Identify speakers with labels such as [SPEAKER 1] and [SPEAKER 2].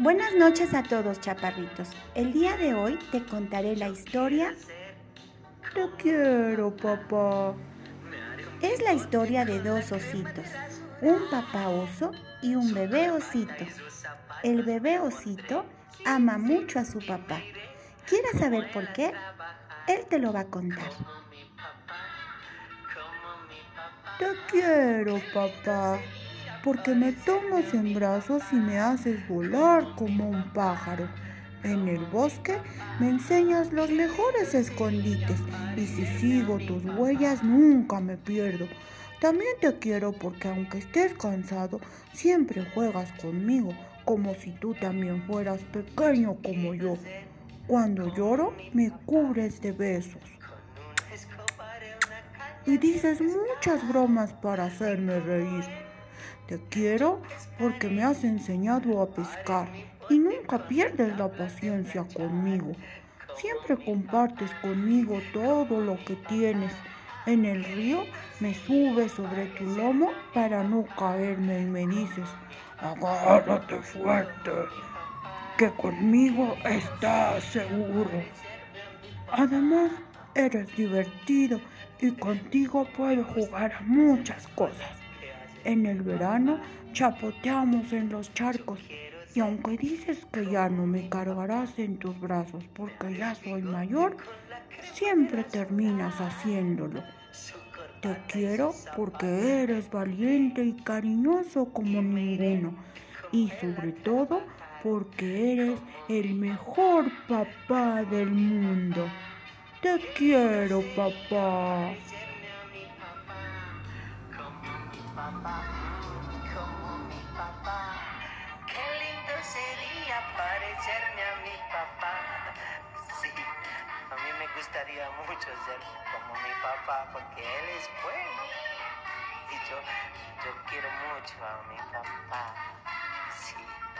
[SPEAKER 1] Buenas noches a todos, chaparritos. El día de hoy te contaré la historia Te quiero, papá. Es la historia de dos ositos, un papá oso y un bebé osito. El bebé osito ama mucho a su papá. ¿Quieres saber por qué? Él te lo va a contar.
[SPEAKER 2] Te quiero, papá, porque me tomas en brazos y me haces volar como un pájaro. En el bosque me enseñas los mejores escondites y si sigo tus huellas nunca me pierdo. También te quiero porque aunque estés cansado, siempre juegas conmigo como si tú también fueras pequeño como yo. Cuando lloro, me cubres de besos. Y dices muchas bromas para hacerme reír. Te quiero porque me has enseñado a pescar y nunca pierdes la paciencia conmigo. Siempre compartes conmigo todo lo que tienes. En el río me subes sobre tu lomo para no caerme y me dices, agárrate fuerte, que conmigo estás seguro. Además, eres divertido y contigo puedo jugar a muchas cosas. En el verano chapoteamos en los charcos y aunque dices que ya no me cargarás en tus brazos porque ya soy mayor, siempre terminas haciéndolo. Te quiero porque eres valiente y cariñoso como ninguno. Y sobre todo porque eres el mejor papá del mundo. Te quiero, papá.
[SPEAKER 3] Gustaría mucho ser como mi papá porque él es bueno. Y yo, yo quiero mucho a mi papá.